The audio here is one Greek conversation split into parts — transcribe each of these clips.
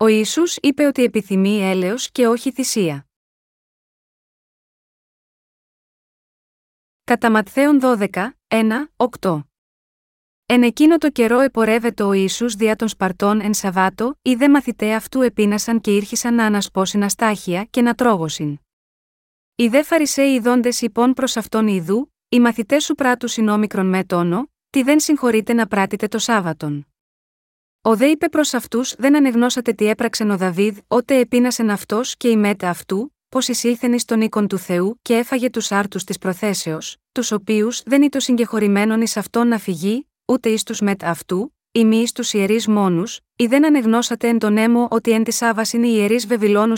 Ο Ιησούς είπε ότι επιθυμεί έλεος και όχι θυσία. Κατά Ματθαίον 12, 1, 8. Εν εκείνο το καιρό επορεύεται ο Ιησούς δια των Σπαρτών εν Σαββάτο, οι δε μαθητέ αυτού επίνασαν και ήρχισαν να ανασπώσουν αστάχια και να τρόγωσιν. Οι δε Φαρισαίοι ειδώντες υπόν προς αυτόν ειδού, οι μαθητές σου πράτου συνόμικρον με τόνο, τι δεν συγχωρείτε να πράτητε το Σάββατον. Ο δε είπε προς αυτούς δεν ανεγνώσατε τι έπραξεν ο Δαβίδ, ότε επίνασεν αυτός και η μέτα αυτού, πω εισήλθεν εις τον οίκον του Θεού και έφαγε τους άρτους της προθέσεως, τους οποίους δεν ήταν συγκεχωρημένον εις αυτόν να φυγεί, ούτε εις τους μετ αυτού, ή μη εις τους ιερείς μόνους, ή δεν ανεγνώσατε εν τον έμο ότι εν της Σάβα είναι οι ιερεί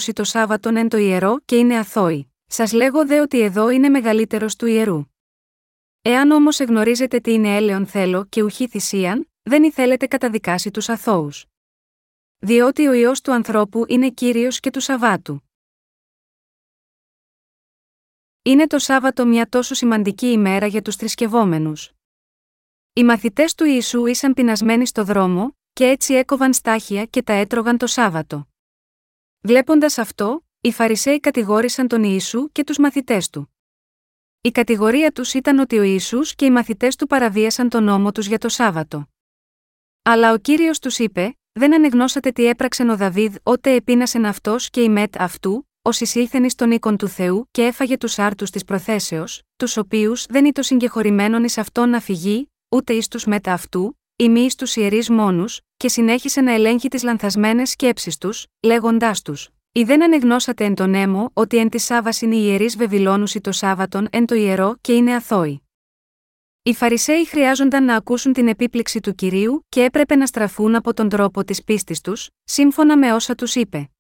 ή το Σάββατον εν το ιερό και είναι αθώοι. Σας λέγω δε ότι εδώ είναι μεγαλύτερος του ιερού. Εάν όμως εγνωρίζετε τι είναι έλεον θέλω και ουχή θυσίαν, δεν ήθελετε καταδικάσει τους αθώους. Διότι ο ιό του ανθρώπου είναι κύριος και του Σαββάτου. Είναι το Σάββατο μια τόσο σημαντική ημέρα για τους θρησκευόμενους. Οι μαθητές του Ιησού ήσαν πεινασμένοι στο δρόμο, και έτσι έκοβαν στάχια και τα έτρωγαν το Σάββατο. Βλέποντας αυτό, οι Φαρισαίοι κατηγόρησαν τον Ιησού και τους μαθητές του. Η κατηγορία τους ήταν ότι ο Ιησούς και οι μαθητές του παραβίασαν τον νόμο τους για το Σάββατο. Αλλά ο κύριος τους είπε: Δεν ανεγνώσατε τι έπραξεν ο Δαβίδ, ότε επίνασεν αυτός και η μετ αυτού, ω εισήλθεν ει τον οίκον του Θεού και έφαγε τους άρτους της προθέσεως, τους οποίους δεν ήταν συγκεχωρημένον εις αυτόν να φυγεί, ούτε εις τους μετ αυτού, ή μη εις τους ιερείς μόνους, και συνέχισε να ελέγχει τις λανθασμένες σκέψεις τους, λέγοντάς τους: Ή δεν ανεγνώσατε εν τον έμο ότι εν τη Σάβα είναι οι ιερείς βεβηλώνουσι το Σάββατον εν το ιερό και είναι αθώοι. Οι Φαρισαίοι χρειάζονταν να ακούσουν την επίπληξη του κυρίου και έπρεπε να στραφούν από τον τρόπο της πίστης τους, σύμφωνα με όσα τους είπε.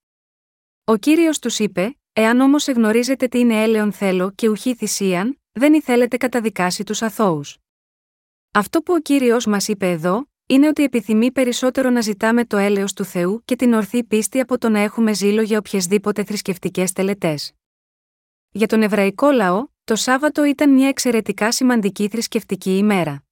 Ο κύριος τους είπε: Εάν όμως εγνωρίζετε τι είναι έλεον θέλω και ουχή θυσίαν, δεν ήθελετε καταδικάσει τους αθώους. Αυτό που ο κύριος μας είπε εδώ, είναι ότι επιθυμεί περισσότερο να ζητάμε το έλεος του Θεού και την ορθή πίστη από το να έχουμε ζήλο για οποιασδήποτε θρησκευτικές τελετές. Για τον Εβραϊκό λαό, το Σάββατο ήταν μια εξαιρετικά σημαντική θρησκευτική ημέρα.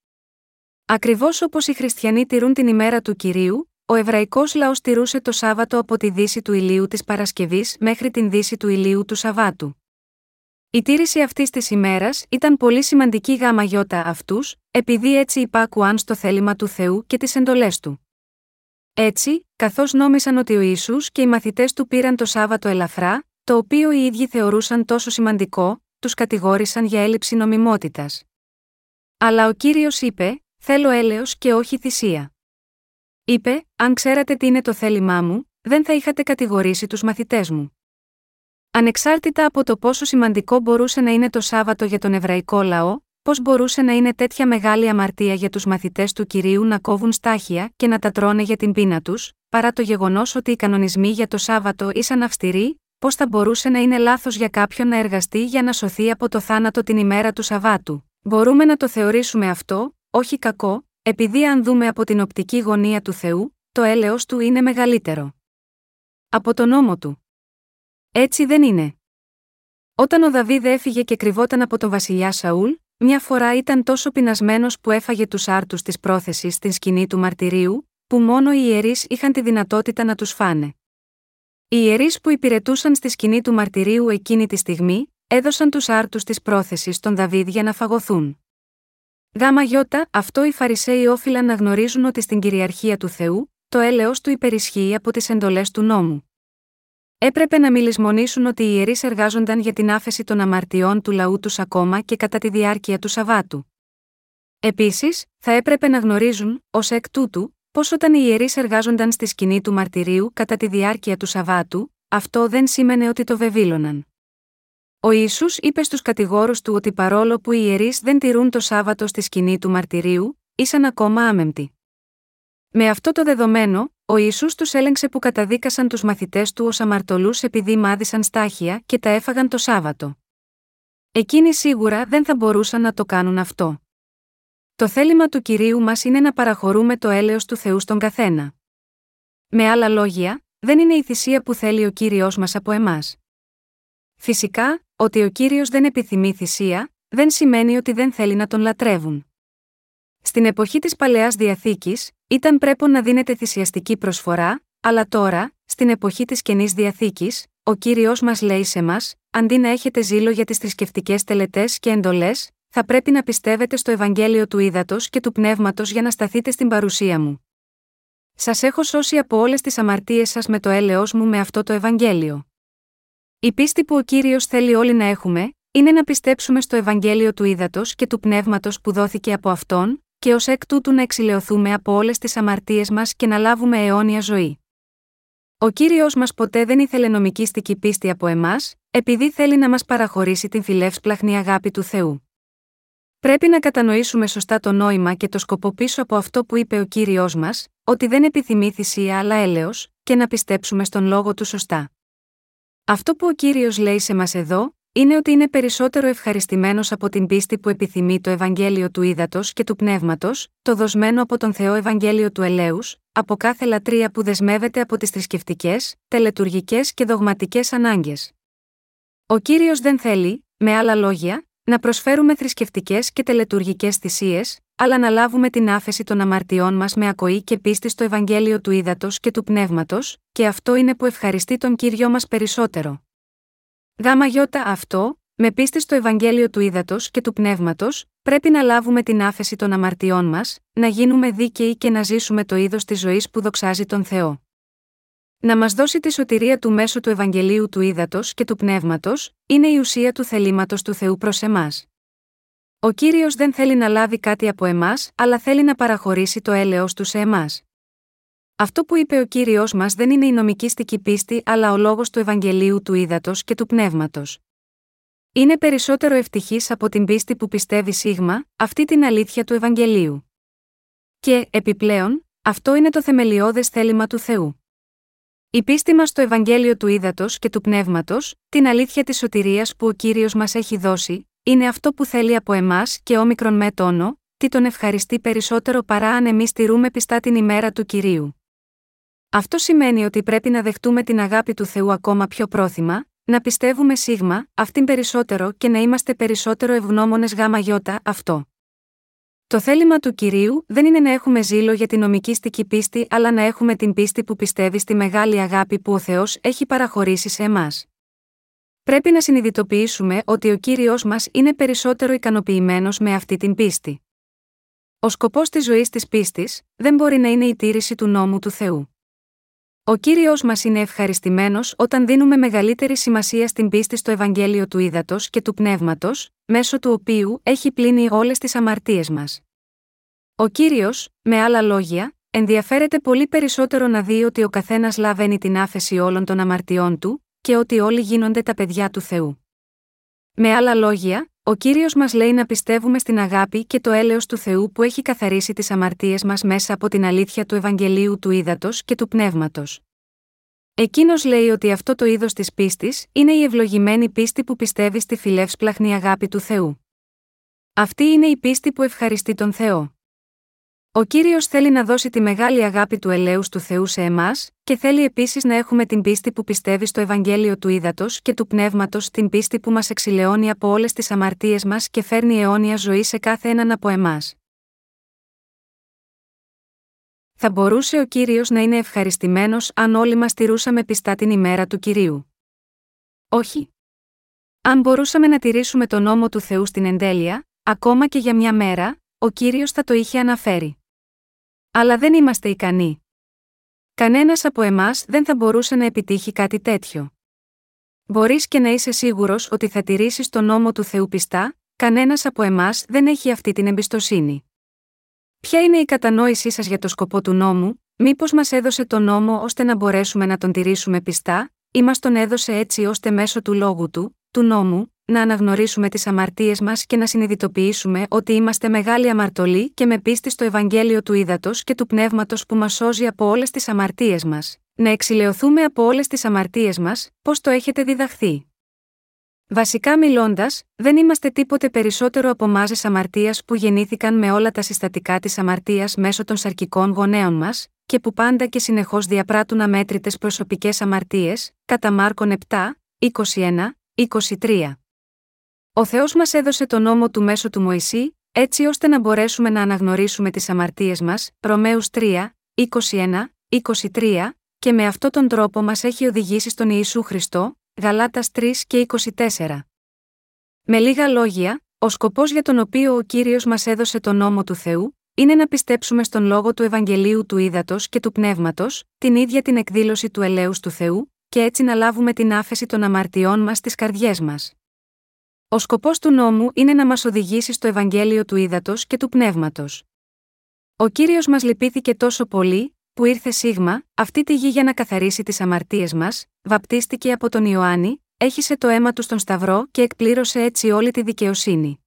Ακριβώς όπως οι χριστιανοί τηρούν την ημέρα του κυρίου, ο Εβραϊκός λαός τηρούσε το Σάββατο από τη δύση του ηλίου της Παρασκευής μέχρι την δύση του ηλίου του Σαββάτου. Η τήρηση αυτής της ημέρας ήταν πολύ σημαντική γάμα γιώτα αυτούς, επειδή έτσι υπάκουαν στο θέλημα του Θεού και τις εντολές του. Έτσι, καθώς νόμισαν ότι ο Ιησούς και οι μαθητές του πήραν το Σάββατο ελαφρά, το οποίο οι ίδιοι θεωρούσαν τόσο σημαντικό, τους κατηγόρησαν για έλλειψη νομιμότητας. Αλλά ο κύριος είπε: Θέλω έλεος και όχι θυσία. Είπε: Αν ξέρατε τι είναι το θέλημά μου, δεν θα είχατε κατηγορήσει τους μαθητές μου. Ανεξάρτητα από το πόσο σημαντικό μπορούσε να είναι το Σάββατο για τον Εβραϊκό λαό, πώς μπορούσε να είναι τέτοια μεγάλη αμαρτία για τους μαθητές του κυρίου να κόβουν στάχια και να τα τρώνε για την πείνα τους, παρά το γεγονός ότι οι κανονισμοί για το Σάββατο ήσαν αυστηροί, πώς θα μπορούσε να είναι λάθος για κάποιον να εργαστεί για να σωθεί από το θάνατο την ημέρα του Σαββάτου. Μπορούμε να το θεωρήσουμε αυτό, όχι κακό, επειδή αν δούμε από την οπτική γωνία του Θεού, το έλεος του είναι μεγαλύτερο. Από τον νόμο του. Έτσι δεν είναι. Όταν ο Δαβίδ έφυγε και κρυβόταν από τον βασιλιά Σαούλ, μια φορά ήταν τόσο πεινασμένος που έφαγε τους άρτους της πρόθεσης στην σκηνή του μαρτυρίου, που μόνο οι ιερείς είχαν τη δυνατότητα να τους φάνε. Οι ιερείς που υπηρετούσαν στη σκηνή του μαρτυρίου εκείνη τη στιγμή, έδωσαν τους άρτους της πρόθεσης στον Δαβίδ για να φαγωθούν. Γάμα γιώτα, αυτό οι Φαρισαίοι όφυλαν να γνωρίζουν ότι στην κυριαρχία του Θεού, το έλεος του υπερισχύει από τις εντολές του νόμου. Έπρεπε να μιλισμονήσουν ότι οι ιερείς εργάζονταν για την άφεση των αμαρτιών του λαού τους ακόμα και κατά τη διάρκεια του Σαββάτου. Επίσης, θα έπρεπε να γνωρίζουν, ως εκ τούτου, πω όταν οι ιερείς εργάζονταν στη σκηνή του μαρτυρίου κατά τη διάρκεια του Σαββάτου, αυτό δεν σήμαινε ότι το βεβήλωναν. Ο Ιησούς είπε στους κατηγόρους του ότι παρόλο που οι ιερείς δεν τηρούν το Σάββατο στη σκηνή του μαρτυρίου, ήσαν ακόμα άμεμπτοι. Με αυτό το δεδομένο, ο Ιησούς τους έλεγξε που καταδίκασαν τους μαθητές του ως αμαρτωλούς επειδή μάδισαν στάχια και τα έφαγαν το Σάββατο. Εκείνοι σίγουρα δεν θα μπορούσαν να το κάνουν αυτό. Το θέλημα του κυρίου μας είναι να παραχωρούμε το έλεος του Θεού στον καθένα. Με άλλα λόγια, δεν είναι η θυσία που θέλει ο κύριος μας από εμάς. Φυσικά, ότι ο κύριος δεν επιθυμεί θυσία, δεν σημαίνει ότι δεν θέλει να τον λατρεύουν. Στην εποχή της παλαιάς διαθήκης, ήταν πρέπει να δίνεται θυσιαστική προσφορά, αλλά τώρα, στην εποχή της καινής διαθήκης, ο κύριος μας λέει σε μας, αντί να έχετε ζήλο για τις θρησκευτικές τελετές και εντολές, θα πρέπει να πιστεύετε στο Ευαγγέλιο του Ήδατος και του Πνεύματος για να σταθείτε στην παρουσία μου. Σας έχω σώσει από όλες τις αμαρτίες σας με το έλεος μου με αυτό το Ευαγγέλιο. Η πίστη που ο κύριος θέλει όλοι να έχουμε, είναι να πιστέψουμε στο Ευαγγέλιο του Ήδατος και του Πνεύματος που δόθηκε από αυτόν, και ως εκ τούτου να εξηλαιωθούμε από όλες τις αμαρτίες μας και να λάβουμε αιώνια ζωή. Ο κύριος μας ποτέ δεν ήθελε νομικήστικη πίστη από εμάς, επειδή θέλει να μας παραχωρήσει την φιλεύσπλαχνη αγάπη του Θεού. Πρέπει να κατανοήσουμε σωστά το νόημα και το σκοπό πίσω από αυτό που είπε ο κύριος μας, ότι δεν επιθυμεί θυσία αλλά έλεος, και να πιστέψουμε στον λόγο του σωστά. Αυτό που ο κύριος λέει σε μας εδώ, είναι ότι είναι περισσότερο ευχαριστημένος από την πίστη που επιθυμεί το Ευαγγέλιο του Ήδατος και του Πνεύματος, το δοσμένο από τον Θεό Ευαγγέλιο του Ελέους, από κάθε λατρεία που δεσμεύεται από τις θρησκευτικές, τελετουργικές και δογματικές ανάγκες. Ο κύριος δεν θέλει, με άλλα λόγια, να προσφέρουμε θρησκευτικές και τελετουργικές θυσίες, αλλά να λάβουμε την άφεση των αμαρτιών μας με ακοή και πίστη στο Ευαγγέλιο του Ήδατος και του Πνεύματος, και αυτό είναι που ευχαριστεί τον κύριο μας περισσότερο. Γάμα γιώτα αυτό, με πίστη στο Ευαγγέλιο του Ήδατος και του Πνεύματος, πρέπει να λάβουμε την άφεση των αμαρτιών μας, να γίνουμε δίκαιοι και να ζήσουμε το είδος της ζωής που δοξάζει τον Θεό. Να μας δώσει τη σωτηρία του μέσω του Ευαγγελίου του Ήδατος και του Πνεύματος, είναι η ουσία του θελήματος του Θεού προς εμάς. Ο κύριος δεν θέλει να λάβει κάτι από εμάς, αλλά θέλει να παραχωρήσει το έλεος του σε εμάς. Αυτό που είπε ο κύριος μας δεν είναι η νομικήστική πίστη, αλλά ο λόγος του Ευαγγελίου του Ήδατος και του Πνεύματος. Είναι περισσότερο ευτυχής από την πίστη που πιστεύει σίγμα, αυτή την αλήθεια του Ευαγγελίου. Και, επιπλέον, αυτό είναι το θεμελιώδες θέλημα του Θεού. Η πίστη μας στο Ευαγγέλιο του Ήδατος και του Πνεύματος, την αλήθεια της σωτηρίας που ο κύριος μας έχει δώσει, είναι αυτό που θέλει από εμάς και όμικρον με τόνο, τι τον ευχαριστεί περισσότερο παρά αν εμείς τηρούμε πιστά την ημέρα του κυρίου. Αυτό σημαίνει ότι πρέπει να δεχτούμε την αγάπη του Θεού ακόμα πιο πρόθυμα, να πιστεύουμε σίγμα, αυτήν περισσότερο και να είμαστε περισσότερο ευγνώμονες γάμα γιώτα, αυτό. Το θέλημα του κυρίου δεν είναι να έχουμε ζήλο για την νομικήστικη πίστη, αλλά να έχουμε την πίστη που πιστεύει στη μεγάλη αγάπη που ο Θεός έχει παραχωρήσει σε εμάς. Πρέπει να συνειδητοποιήσουμε ότι ο κύριος μας είναι περισσότερο ικανοποιημένος με αυτή την πίστη. Ο σκοπός της ζωής της πίστης δεν μπορεί να είναι η τήρηση του νόμου του Θεού. Ο κύριος μας είναι ευχαριστημένος όταν δίνουμε μεγαλύτερη σημασία στην πίστη στο Ευαγγέλιο του Ήδατος και του Πνεύματος, μέσω του οποίου έχει πλύνει όλες τις αμαρτίες μας. Ο κύριος, με άλλα λόγια, ενδιαφέρεται πολύ περισσότερο να δει ότι ο καθένας λαβαίνει την άφεση όλων των αμαρτιών του, και ότι όλοι γίνονται τα παιδιά του Θεού. Με άλλα λόγια, ο κύριος μας λέει να πιστεύουμε στην αγάπη και το έλεος του Θεού που έχει καθαρίσει τις αμαρτίες μας μέσα από την αλήθεια του Ευαγγελίου του Ήδατος και του Πνεύματος. Εκείνος λέει ότι αυτό το είδος της πίστης είναι η ευλογημένη πίστη που πιστεύει στη φιλεύσπλαχνη αγάπη του Θεού. Αυτή είναι η πίστη που ευχαριστεί τον Θεό. Ο κύριος θέλει να δώσει τη μεγάλη αγάπη του ελέους του Θεού σε εμάς, και θέλει επίσης να έχουμε την πίστη που πιστεύει στο Ευαγγέλιο του Ήδατος και του Πνεύματος, την πίστη που μας εξηλαιώνει από όλες τις αμαρτίες μας και φέρνει αιώνια ζωή σε κάθε έναν από εμάς. Θα μπορούσε ο κύριος να είναι ευχαριστημένος αν όλοι μας τηρούσαμε πιστά την ημέρα του κυρίου. Όχι. Αν μπορούσαμε να τηρήσουμε τον νόμο του Θεού στην εντέλεια, ακόμα και για μια μέρα, ο κύριος θα το είχε αναφέρει. Αλλά δεν είμαστε ικανοί. Κανένας από εμάς δεν θα μπορούσε να επιτύχει κάτι τέτοιο. Μπορείς και να είσαι σίγουρος ότι θα τηρήσεις τον νόμο του Θεού πιστά, κανένας από εμάς δεν έχει αυτή την εμπιστοσύνη. Ποια είναι η κατανόησή σας για το σκοπό του νόμου, μήπως μας έδωσε τον νόμο ώστε να μπορέσουμε να τον τηρήσουμε πιστά, ή μας τον έδωσε έτσι ώστε μέσω του λόγου του, του νόμου, να αναγνωρίσουμε τις αμαρτίες μας και να συνειδητοποιήσουμε ότι είμαστε μεγάλοι αμαρτωλοί και με πίστη στο Ευαγγέλιο του Ήδατος και του Πνεύματος που μας σώζει από όλες τις αμαρτίες μας, να εξηλαιωθούμε από όλες τις αμαρτίες μας, πώς το έχετε διδαχθεί. Βασικά μιλώντας, δεν είμαστε τίποτε περισσότερο από μάζες αμαρτίας που γεννήθηκαν με όλα τα συστατικά της αμαρτίας μέσω των σαρκικών γονέων μας, και που πάντα και συνεχώς διαπράττουν αμέτρητες προσωπικές αμαρτίες, κατά Μάρκον 7, 21, 23. Ο Θεός μας έδωσε τον νόμο του μέσω του Μωυσή, έτσι ώστε να μπορέσουμε να αναγνωρίσουμε τις αμαρτίες μας, Ρωμαίους 3, 21, 23, και με αυτόν τον τρόπο μας έχει οδηγήσει στον Ιησού Χριστό, Γαλάτας 3 και 24. Με λίγα λόγια, ο σκοπός για τον οποίο ο κύριος μας έδωσε τον νόμο του Θεού, είναι να πιστέψουμε στον λόγο του Ευαγγελίου του Ήδατος και του Πνεύματος, την ίδια την εκδήλωση του ελέους του Θεού, και έτσι να λάβουμε την άφεση των αμαρτιών μας στις καρδιές μας. Ο σκοπός του νόμου είναι να μας οδηγήσει στο Ευαγγέλιο του Ήδατος και του Πνεύματος. Ο κύριος μας λυπήθηκε τόσο πολύ, που ήρθε σίγμα, αυτή τη γη για να καθαρίσει τις αμαρτίες μας, βαπτίστηκε από τον Ιωάννη, έχισε το αίμα του στον Σταυρό και εκπλήρωσε έτσι όλη τη δικαιοσύνη.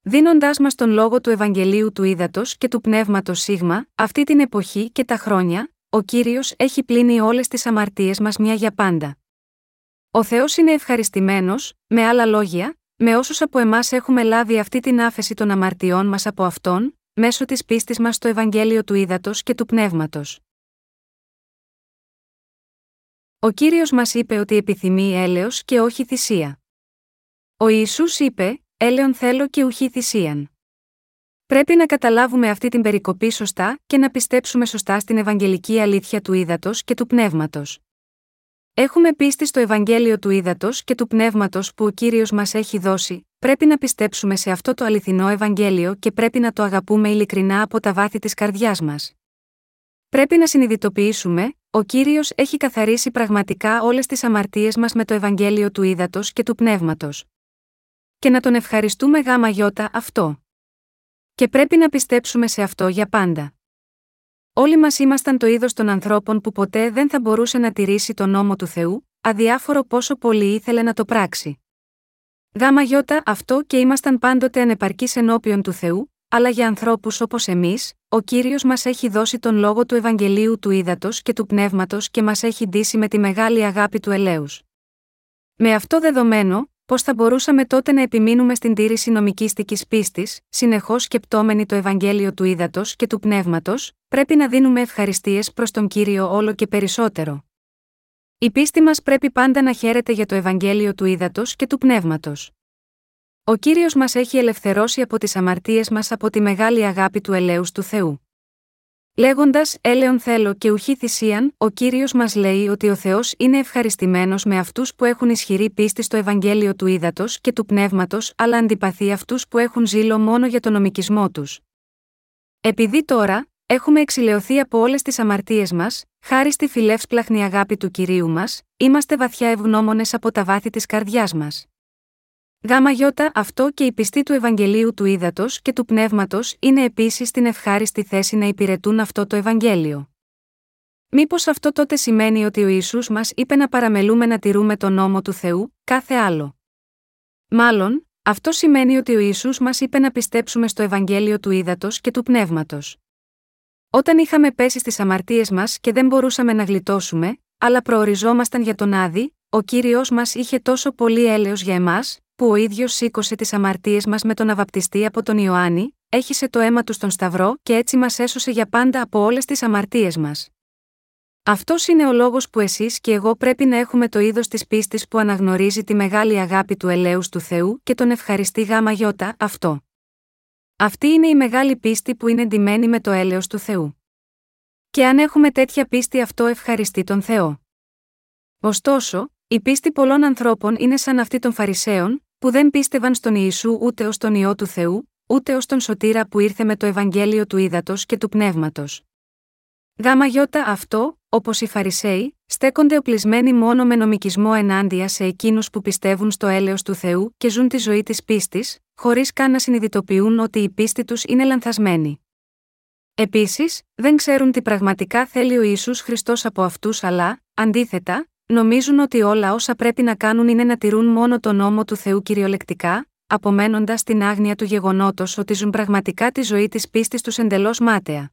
Δίνοντάς μας τον λόγο του Ευαγγελίου του Ήδατος και του Πνεύματος Σίγμα, αυτή την εποχή και τα χρόνια, ο κύριος έχει πλύνει όλες τις αμαρτίες μας μια για πάντα. Ο Θεός είναι ευχαριστημένος, με άλλα λόγια, με όσους από εμάς έχουμε λάβει αυτή την άφεση των αμαρτιών μας από αυτόν, μέσω της πίστης μας στο Ευαγγέλιο του Ήδατος και του Πνεύματος. Ο κύριος μας είπε ότι επιθυμεί έλεος και όχι θυσία. Ο Ιησούς είπε: Έλεον θέλω και ουχή θυσίαν. Πρέπει να καταλάβουμε αυτή την περικοπή σωστά και να πιστέψουμε σωστά στην Ευαγγελική αλήθεια του ύδατο και του πνεύματος. Έχουμε πίστη στο Ευαγγέλιο του ύδατο και του πνεύματος που ο κύριος μας έχει δώσει, πρέπει να πιστέψουμε σε αυτό το αληθινό Ευαγγέλιο και πρέπει να το αγαπούμε ειλικρινά από τα βάθη της καρδιάς μας. Πρέπει να συνειδητοποιήσουμε, ο κύριος έχει καθαρίσει πραγματικά όλες τις αμαρτίες μας με το Ευαγγέλιο του ύδατο και του πνεύματος. Και να τον ευχαριστούμε γάμα γιώτα αυτό. Και πρέπει να πιστέψουμε σε αυτό για πάντα. Όλοι μας ήμασταν το είδος των ανθρώπων που ποτέ δεν θα μπορούσε να τηρήσει τον νόμο του Θεού, αδιάφορο πόσο πολύ ήθελε να το πράξει. Γάμα γιώτα αυτό και ήμασταν πάντοτε ανεπαρκείς ενώπιον του Θεού, αλλά για ανθρώπους όπως εμείς, ο κύριος μας έχει δώσει τον λόγο του Ευαγγελίου του Ήδατος και του Πνεύματος και μας έχει ντύσει με τη μεγάλη αγάπη του ελέους. Με αυτό δεδομένο, πώς θα μπορούσαμε τότε να επιμείνουμε στην τήρηση νομικήστικης πίστης, συνεχώς σκεπτόμενοι το Ευαγγέλιο του Ήδατος και του Πνεύματος, πρέπει να δίνουμε ευχαριστίες προς τον κύριο όλο και περισσότερο. Η πίστη μας πρέπει πάντα να χαίρεται για το Ευαγγέλιο του Ήδατος και του Πνεύματος. Ο κύριος μας έχει ελευθερώσει από τις αμαρτίες μας από τη μεγάλη αγάπη του ελέους του Θεού. Λέγοντας Έλεον θέλω και ουχή θυσίαν, ο κύριος μας λέει ότι ο Θεός είναι ευχαριστημένος με αυτούς που έχουν ισχυρή πίστη στο Ευαγγέλιο του Ήδατος και του Πνεύματος, αλλά αντιπαθεί αυτούς που έχουν ζήλο μόνο για τον νομικισμό τους. Επειδή τώρα, έχουμε εξηλαιωθεί από όλες τις αμαρτίες μας, χάρη στη φιλεύσπλαχνη αγάπη του κυρίου μας, είμαστε βαθιά ευγνώμονες από τα βάθη της καρδιάς μας. Γάμα γιώτα αυτό και η πιστή του Ευαγγελίου του Ήδατος και του Πνεύματος είναι επίσης στην ευχάριστη θέση να υπηρετούν αυτό το Ευαγγέλιο. Μήπως αυτό τότε σημαίνει ότι ο Ιησούς μας είπε να παραμελούμε να τηρούμε τον νόμο του Θεού, κάθε άλλο; Μάλλον, αυτό σημαίνει ότι ο Ιησούς μας είπε να πιστέψουμε στο Ευαγγέλιο του Ήδατος και του Πνεύματος. Όταν είχαμε πέσει στις αμαρτίες μας και δεν μπορούσαμε να γλιτώσουμε, αλλά προοριζόμασταν για τον Άδη, ο κύριος μας είχε τόσο πολύ έλεος για εμάς, που ο ίδιος σήκωσε τις αμαρτίες μας με τον αβαπτιστή από τον Ιωάννη, έχισε το αίμα του στον Σταυρό και έτσι μας έσωσε για πάντα από όλες τις αμαρτίες μας. Αυτός είναι ο λόγος που εσείς και εγώ πρέπει να έχουμε το είδος της πίστης που αναγνωρίζει τη μεγάλη αγάπη του ελέους του Θεού και τον ευχαριστεί γάμα γιώτα αυτό. Αυτή είναι η μεγάλη πίστη που είναι εντυμένη με το έλεος του Θεού. Και αν έχουμε τέτοια πίστη αυτό ευχαριστεί τον Θεό. Ωστόσο, η πίστη πολλών ανθρώπων είναι σαν αυτή των Φαρισαίων, που δεν πίστευαν στον Ιησού ούτε ως τον ιό του Θεού, ούτε ως τον σωτήρα που ήρθε με το Ευαγγέλιο του ύδατο και του πνεύματος. Γάμα γιώτα αυτό, όπως οι Φαρισαίοι, στέκονται οπλισμένοι μόνο με νομικισμό ενάντια σε εκείνους που πιστεύουν στο έλεος του Θεού και ζουν τη ζωή της πίστης, χωρίς καν να συνειδητοποιούν ότι η πίστη τους είναι λανθασμένη. Επίσης, δεν ξέρουν τι πραγματικά θέλει ο Ιησούς Χριστός από αυτούς, αλλά, αντίθετα, νομίζουν ότι όλα όσα πρέπει να κάνουν είναι να τηρούν μόνο τον νόμο του Θεού κυριολεκτικά, απομένοντας την άγνοια του γεγονότος ότι ζουν πραγματικά τη ζωή της πίστης τους εντελώς μάταια.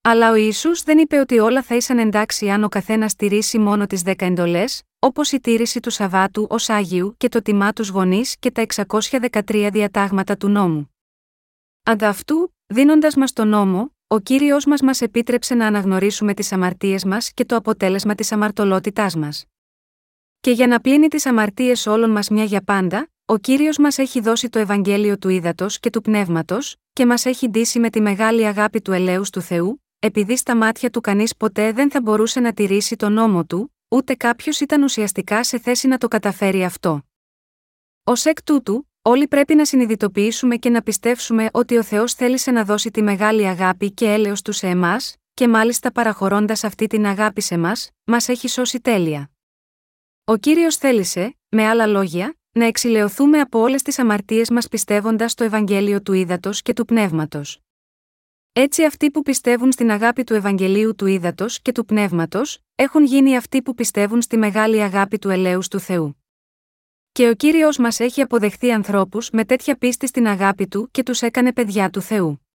Αλλά ο Ισού δεν είπε ότι όλα θα ήσαν εντάξει αν ο καθένας τηρήσει μόνο τις δέκα εντολές, όπως η τήρηση του Σαββάτου ως Άγιου και το τιμά τους γονείς και τα 613 διατάγματα του νόμου. Ανταυτού, δίνοντας μας τον νόμο, ο κύριος μας μας επίτρεψε να αναγνωρίσουμε τις αμαρτίες μας και το αποτέλεσμα της αμαρτωλότητάς μας. Και για να πλύνει τις αμαρτίες όλων μας μια για πάντα, ο κύριος μας έχει δώσει το Ευαγγέλιο του ύδατο και του πνεύματος, και μας έχει ντύσει με τη μεγάλη αγάπη του ελέους του Θεού, επειδή στα μάτια του κανείς ποτέ δεν θα μπορούσε να τηρήσει τον νόμο του, ούτε κάποιος ήταν ουσιαστικά σε θέση να το καταφέρει αυτό. Ω εκ τούτου, όλοι πρέπει να συνειδητοποιήσουμε και να πιστέψουμε ότι ο Θεός θέλησε να δώσει τη μεγάλη αγάπη και έλεος τους σε εμάς, και μάλιστα παραχωρώντας αυτή την αγάπη σε μας, μας έχει σώσει τέλεια. Ο κύριος θέλησε, με άλλα λόγια, να εξηλαιωθούμε από όλες τις αμαρτίες μας πιστεύοντας στο Ευαγγέλιο του Ήδατος και του Πνεύματος. Έτσι αυτοί που πιστεύουν στην αγάπη του Ευαγγελίου του Ήδατος και του Πνεύματος, έχουν γίνει αυτοί που πιστεύουν στη μεγάλη αγάπη του ελέους του Θεού. Και ο κύριος μας έχει αποδεχθεί ανθρώπους με τέτοια πίστη στην αγάπη του και τους έκανε παιδιά του Θεού.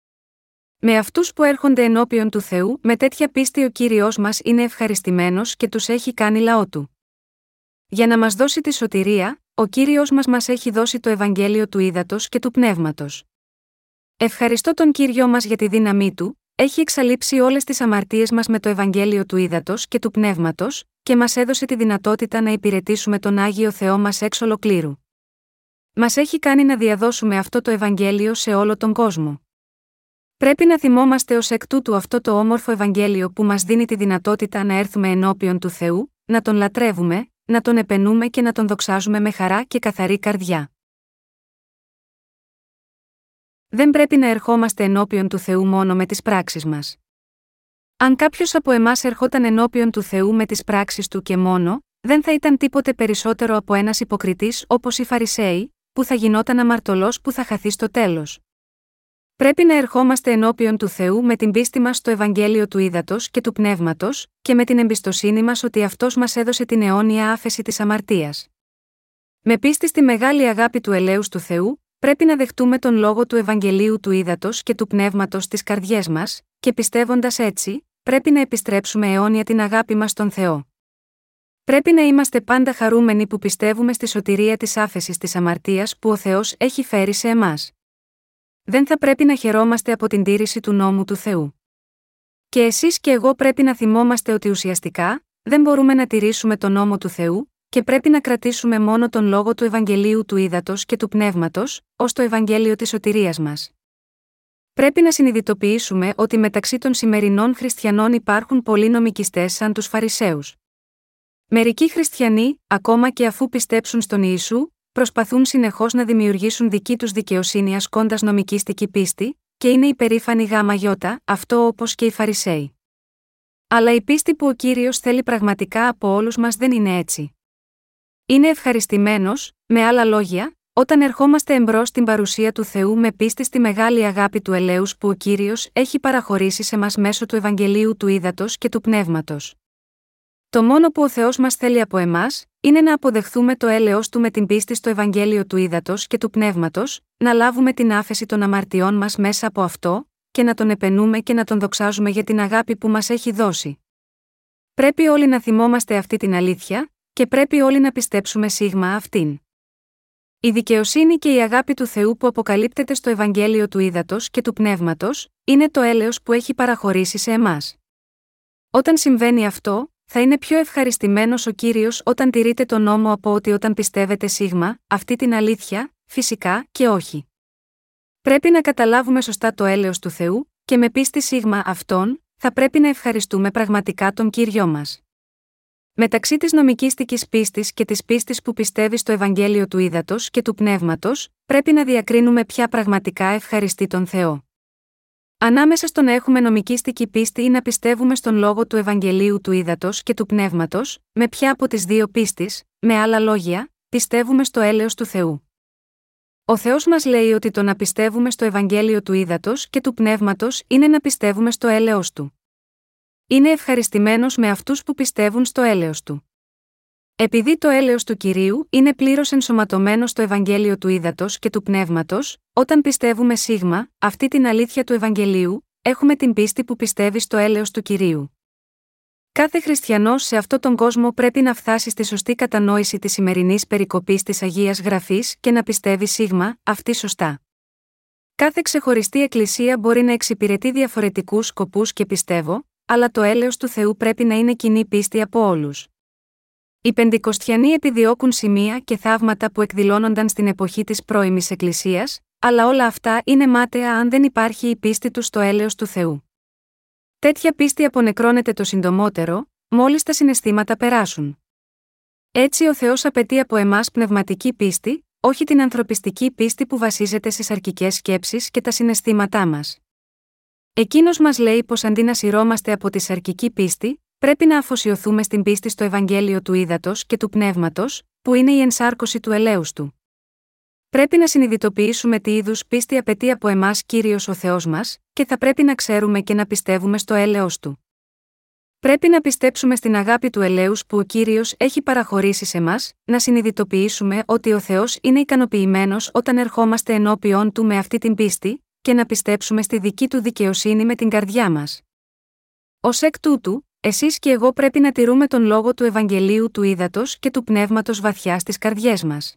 Με αυτούς που έρχονται ενώπιον του Θεού, με τέτοια πίστη ο κύριος μας είναι ευχαριστημένος και τους έχει κάνει λαό του. Για να μας δώσει τη σωτηρία, ο κύριος μας μας έχει δώσει το Ευαγγέλιο του Ήδατος και του Πνεύματος. Ευχαριστώ τον κύριο μας για τη δύναμή του, έχει εξαλείψει όλες τις αμαρτίες μας με το Ευαγγέλιο του Ήδατος και του Πνεύματος, και μας έδωσε τη δυνατότητα να υπηρετήσουμε τον Άγιο Θεό μας εξ ολοκλήρου. Μας έχει κάνει να διαδώσουμε αυτό το Ευαγγέλιο σε όλο τον κόσμο. Πρέπει να θυμόμαστε ως εκ τούτου αυτό το όμορφο Ευαγγέλιο που μας δίνει τη δυνατότητα να έρθουμε ενώπιον του Θεού, να τον λατρεύουμε, να τον επενούμε και να τον δοξάζουμε με χαρά και καθαρή καρδιά. Δεν πρέπει να ερχόμαστε ενώπιον του Θεού μόνο με τις πράξεις μας. Αν κάποιος από εμάς ερχόταν ενώπιον του Θεού με τις πράξεις του και μόνο, δεν θα ήταν τίποτε περισσότερο από ένας υποκριτής όπως οι Φαρισαίοι, που θα γινόταν αμαρτωλός που θα χαθεί στο τέλος. Πρέπει να ερχόμαστε ενώπιον του Θεού με την πίστη μας στο Ευαγγέλιο του Ήδατος και του Πνεύματος, και με την εμπιστοσύνη μας ότι αυτός μας έδωσε την αιώνια άφεση της αμαρτίας. Με πίστη στη μεγάλη αγάπη του ελέους του Θεού, πρέπει να δεχτούμε τον λόγο του Ευαγγελίου του Ήδατος και του Πνεύματος στις καρδιές μας, και πιστεύοντας έτσι, πρέπει να επιστρέψουμε αιώνια την αγάπη μας στον Θεό. Πρέπει να είμαστε πάντα χαρούμενοι που πιστεύουμε στη σωτηρία της άφεσης της αμαρτίας που ο Θεός έχει φέρει σε εμάς. Δεν θα πρέπει να χαιρόμαστε από την τήρηση του νόμου του Θεού. Και εσείς και εγώ πρέπει να θυμόμαστε ότι ουσιαστικά, δεν μπορούμε να τηρήσουμε τον νόμο του Θεού, και πρέπει να κρατήσουμε μόνο τον λόγο του Ευαγγελίου του Ήδατος και του Πνεύματος, ως το Ευαγγέλιο της σωτηρίας μας. Πρέπει να συνειδητοποιήσουμε ότι μεταξύ των σημερινών χριστιανών υπάρχουν πολλοί νομικιστές σαν τους Φαρισαίους. Μερικοί χριστιανοί, ακόμα και αφού πιστέψουν στον Ιησού, προσπαθούν συνεχώς να δημιουργήσουν δική τους δικαιοσύνη ασκώντας νομικήστικη πίστη, και είναι υπερήφανη γάμα γιώτα, αυτό όπως και οι Φαρισαίοι. Αλλά η πίστη που ο κύριος θέλει πραγματικά από όλους μας δεν είναι έτσι. Είναι ευχαριστημένος, με άλλα λόγια, όταν ερχόμαστε εμπρός στην παρουσία του Θεού με πίστη στη μεγάλη αγάπη του ελέους που ο κύριος έχει παραχωρήσει σε μας μέσω του Ευαγγελίου του Ήδατος και του Πνεύματος. Το μόνο που ο Θεός μας θέλει από εμάς, είναι να αποδεχθούμε το έλεος του με την πίστη στο Ευαγγέλιο του Ήδατος και του Πνεύματος, να λάβουμε την άφεση των αμαρτιών μας μέσα από αυτό, και να τον επενούμε και να τον δοξάζουμε για την αγάπη που μας έχει δώσει. Πρέπει όλοι να θυμόμαστε αυτή την αλήθεια, και πρέπει όλοι να πιστέψουμε σίγμα αυτήν. Η δικαιοσύνη και η αγάπη του Θεού που αποκαλύπτεται στο Ευαγγέλιο του Ήδατος και του Πνεύματος, είναι το έλεος που έχει παραχωρήσει σε εμάς. Όταν συμβαίνει αυτό, θα είναι πιο ευχαριστημένος ο κύριος όταν τηρείτε τον νόμο από ότι όταν πιστεύετε σίγμα, αυτή την αλήθεια, φυσικά και όχι. Πρέπει να καταλάβουμε σωστά το έλεος του Θεού, και με πίστη σίγμα αυτόν, θα πρέπει να ευχαριστούμε πραγματικά τον κύριο μας. Μεταξύ της νομικήστικης πίστης και της πίστης που πιστεύει στο Ευαγγέλιο του Ήδατος και του Πνεύματος, πρέπει να διακρίνουμε ποια πραγματικά ευχαριστεί τον Θεό. Ανάμεσα στο να έχουμε νομικήστικη πίστη ή να πιστεύουμε στον λόγο του Ευαγγελίου του Ήδατος και του Πνεύματος, με ποια από τις δύο πίστης, με άλλα λόγια, πιστεύουμε στο έλεος του Θεού. Ο Θεός μας λέει ότι το να πιστεύουμε στο Ευαγγέλιο του Ήδατος και του Πνεύματος είναι να πιστεύουμε στο έλεος του. Είναι ευχαριστημένος με αυτούς που πιστεύουν στο έλεος του. Επειδή το έλεος του κυρίου είναι πλήρως ενσωματωμένο στο Ευαγγέλιο του Ήδατος και του Πνεύματος, όταν πιστεύουμε σίγμα, αυτή την αλήθεια του Ευαγγελίου, έχουμε την πίστη που πιστεύει στο έλεος του κυρίου. Κάθε χριστιανός σε αυτόν τον κόσμο πρέπει να φτάσει στη σωστή κατανόηση της σημερινής περικοπής της Αγίας Γραφής και να πιστεύει σίγμα, αυτή σωστά. Κάθε ξεχωριστή εκκλησία μπορεί να εξυπηρετεί διαφορετικούς σκοπούς και πιστεύω, αλλά το έλεος του Θεού πρέπει να είναι κοινή πίστη από όλους. Οι Πεντηκοστιανοί επιδιώκουν σημεία και θαύματα που εκδηλώνονταν στην εποχή της πρώιμης Εκκλησίας, αλλά όλα αυτά είναι μάταια αν δεν υπάρχει η πίστη τους στο έλεος του Θεού. Τέτοια πίστη απονεκρώνεται το συντομότερο, μόλις τα συναισθήματα περάσουν. Έτσι ο Θεός απαιτεί από εμάς πνευματική πίστη, όχι την ανθρωπιστική πίστη που βασίζεται στις αρκικέ σκέψεις και τα συναισθήματά μας. Εκείνος μας λέει πως αντί να σειρώμαστε από τη σαρκική πίστη, πρέπει να αφοσιωθούμε στην πίστη στο Ευαγγέλιο του Ήδατος και του Πνεύματος, που είναι η ενσάρκωση του ελέους του. Πρέπει να συνειδητοποιήσουμε τι είδους πίστη απαιτεί από εμάς κύριος ο Θεός μας, και θα πρέπει να ξέρουμε και να πιστεύουμε στο έλεος του. Πρέπει να πιστέψουμε στην αγάπη του ελέους που ο κύριος έχει παραχωρήσει σε μας, να συνειδητοποιήσουμε ότι ο Θεός είναι ικανοποιημένος όταν ερχόμαστε ενώπιον του με αυτή την πίστη, και να πιστέψουμε στη δική του δικαιοσύνη με την καρδιά μας. Ω εκ τούτου, εσείς και εγώ πρέπει να τηρούμε τον λόγο του Ευαγγελίου του Ήδατος και του Πνεύματος βαθιά στις καρδιές μας.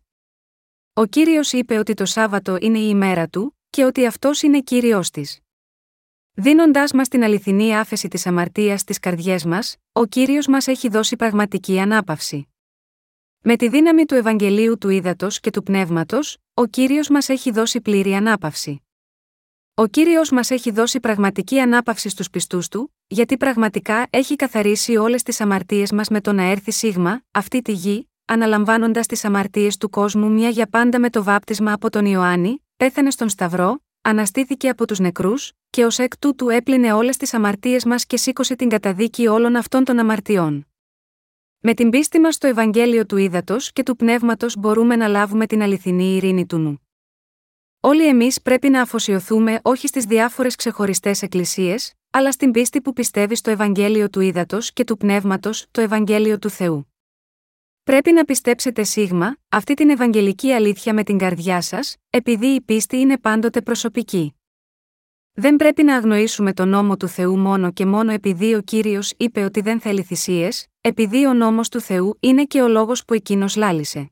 Ο κύριος είπε ότι το Σάββατο είναι η ημέρα του, και ότι αυτός είναι κύριος της. Δίνοντάς μας την αληθινή άφεση της αμαρτίας στις καρδιές μας, ο κύριος μας έχει δώσει πραγματική ανάπαυση. Με τη δύναμη του Ευαγγελίου του Ήδατος και του Πνεύματος, ο κύριος μας έχει δώσει πλήρη ανάπαυση. Ο κύριος μας έχει δώσει πραγματική ανάπαυση στους πιστούς του, γιατί πραγματικά έχει καθαρίσει όλες τις αμαρτίες μας με το να έρθει σίγμα, αυτή τη γη, αναλαμβάνοντας τις αμαρτίες του κόσμου μια για πάντα με το βάπτισμα από τον Ιωάννη, πέθανε στον Σταυρό, αναστήθηκε από τους νεκρούς, και ως εκ τούτου έπλυνε όλες τις αμαρτίες μας και σήκωσε την καταδίκη όλων αυτών των αμαρτιών. Με την πίστη μας στο Ευαγγέλιο του Ήδατος και του Πνεύματος μπορούμε να λάβουμε την αληθινή ειρήνη του νου. Όλοι εμείς πρέπει να αφοσιωθούμε όχι στις διάφορες ξεχωριστές εκκλησίες, αλλά στην πίστη που πιστεύει στο Ευαγγέλιο του Ήδατος και του Πνεύματος, το Ευαγγέλιο του Θεού. Πρέπει να πιστέψετε σίγμα, αυτή την Ευαγγελική αλήθεια με την καρδιά σας, επειδή η πίστη είναι πάντοτε προσωπική. Δεν πρέπει να αγνοήσουμε τον νόμο του Θεού μόνο και μόνο επειδή ο κύριος είπε ότι δεν θέλει θυσίες, επειδή ο νόμος του Θεού είναι και ο λόγος που εκείνος λάλησε.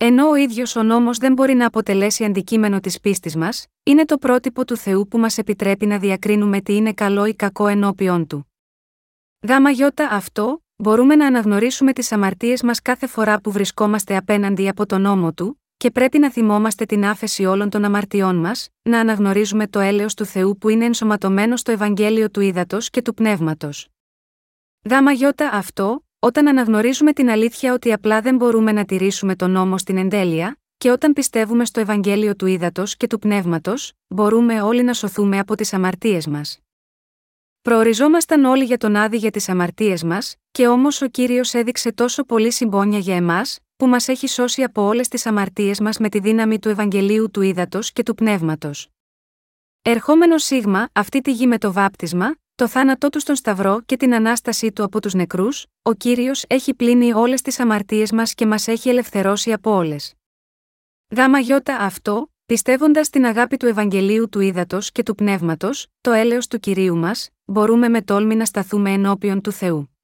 Ενώ ο ίδιος ο νόμος δεν μπορεί να αποτελέσει αντικείμενο της πίστης μας, είναι το πρότυπο του Θεού που μας επιτρέπει να διακρίνουμε τι είναι καλό ή κακό ενώπιον του. Γάμα γιώτα αυτό, μπορούμε να αναγνωρίσουμε τις αμαρτίες μας κάθε φορά που βρισκόμαστε απέναντι από τον νόμο του, και πρέπει να θυμόμαστε την άφεση όλων των αμαρτιών μας, να αναγνωρίζουμε το έλεος του Θεού που είναι ενσωματωμένο στο Ευαγγέλιο του Ήδατος και του Πνεύματος. Γάμα γιώτα αυτό, όταν αναγνωρίζουμε την αλήθεια ότι απλά δεν μπορούμε να τηρήσουμε τον νόμο στην εντέλεια, και όταν πιστεύουμε στο Ευαγγέλιο του Ήδατος και του Πνεύματος, μπορούμε όλοι να σωθούμε από τις αμαρτίες μας. Προοριζόμασταν όλοι για τον άδει για τις αμαρτίες μας, και όμως ο κύριος έδειξε τόσο πολύ συμπόνια για εμάς, που μας έχει σώσει από όλες τις αμαρτίες μας με τη δύναμη του Ευαγγελίου του Ήδατος και του Πνεύματος. Ερχόμενος Σίγμα, αυτή τη γη με το βάπτισμα, το θάνατό του στον Σταυρό και την ανάστασή του από τους νεκρούς, ο κύριος έχει πλύνει όλες τις αμαρτίες μας και μας έχει ελευθερώσει από όλες. Γάμα γιώτα αυτό, πιστεύοντας την αγάπη του Ευαγγελίου του Ήδατος και του Πνεύματος, το έλεος του κυρίου μας, μπορούμε με τόλμη να σταθούμε ενώπιον του Θεού.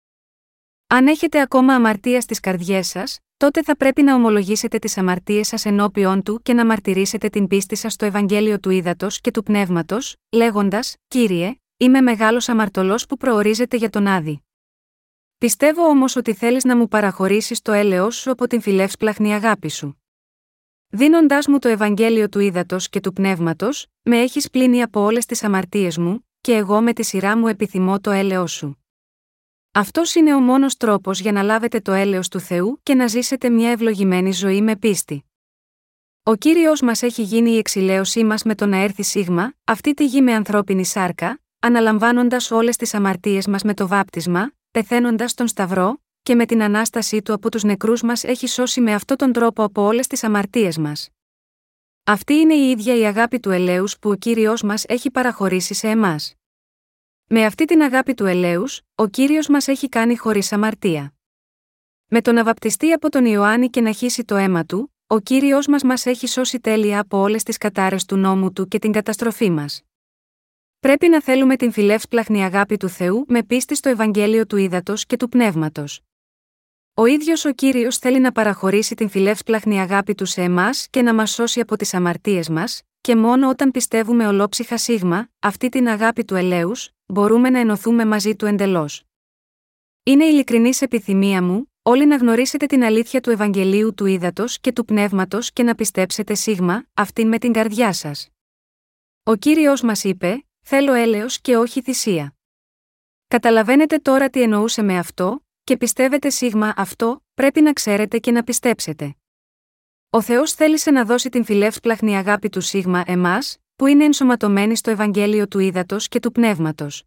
Αν έχετε ακόμα αμαρτία στις καρδιές σας, τότε θα πρέπει να ομολογήσετε τις αμαρτίες σας ενώπιον του και να μαρτυρήσετε την πίστη σας στο Ευαγγέλιο του Ήδατος και του Πνεύματος, λέγοντας: Κύριε, είμαι μεγάλος αμαρτωλός που προορίζεται για τον Άδη. Πιστεύω όμως ότι θέλεις να μου παραχωρήσεις το έλεό σου από την φιλεύσπλαχνη αγάπη σου. Δίνοντάς μου το Ευαγγέλιο του Ήδατος και του Πνεύματος, με έχεις πλύνει από όλες τις αμαρτίες μου, και εγώ με τη σειρά μου επιθυμώ το έλεό σου. Αυτός είναι ο μόνος τρόπος για να λάβετε το έλεος του Θεού και να ζήσετε μια ευλογημένη ζωή με πίστη. Ο κύριος μας έχει γίνει η εξηλαίωσή μας με το να έρθει σίγμα, αυτή τη γη με ανθρώπινη σάρκα, αναλαμβάνοντας όλες τις αμαρτίες μας με το βάπτισμα, πεθαίνοντας τον Σταυρό, και με την ανάστασή του από τους νεκρούς μας έχει σώσει με αυτόν τον τρόπο από όλες τις αμαρτίες μας. Αυτή είναι η ίδια η αγάπη του ελέους που ο κύριος μας έχει παραχωρήσει σε εμάς. Με αυτή την αγάπη του ελέους, ο κύριος μας έχει κάνει χωρίς αμαρτία. Με το να βαπτιστεί από τον Ιωάννη και να χύσει το αίμα του, ο κύριος μας μας έχει σώσει τέλεια από όλες τις κατάρε του νόμου του και την καταστροφή μας. Πρέπει να θέλουμε την φιλεύσπλαχνη αγάπη του Θεού με πίστη στο Ευαγγέλιο του Ήδατος και του Πνεύματος. Ο ίδιος ο κύριος θέλει να παραχωρήσει την φιλεύσπλαχνη αγάπη του σε εμάς και να μας σώσει από τις αμαρτίες μας, και μόνο όταν πιστεύουμε ολόψυχα σίγμα, αυτή την αγάπη του ελέους, μπορούμε να ενωθούμε μαζί του εντελώς. Είναι ειλικρινής επιθυμία μου, όλοι να γνωρίσετε την αλήθεια του Ευαγγελίου του Ήδατος και του Πνεύματος και να πιστέψετε σίγμα, αυτήν με την καρδιά σας. Ο κύριος μας είπε: Θέλω έλεος και όχι θυσία. Καταλαβαίνετε τώρα τι εννοούσε με αυτό, και πιστεύετε σίγμα αυτό, πρέπει να ξέρετε και να πιστέψετε. Ο Θεός θέλησε να δώσει την φιλεύσπλαχνη αγάπη του σίγμα εμάς, που είναι ενσωματωμένη στο Ευαγγέλιο του Ήδατος και του Πνεύματος.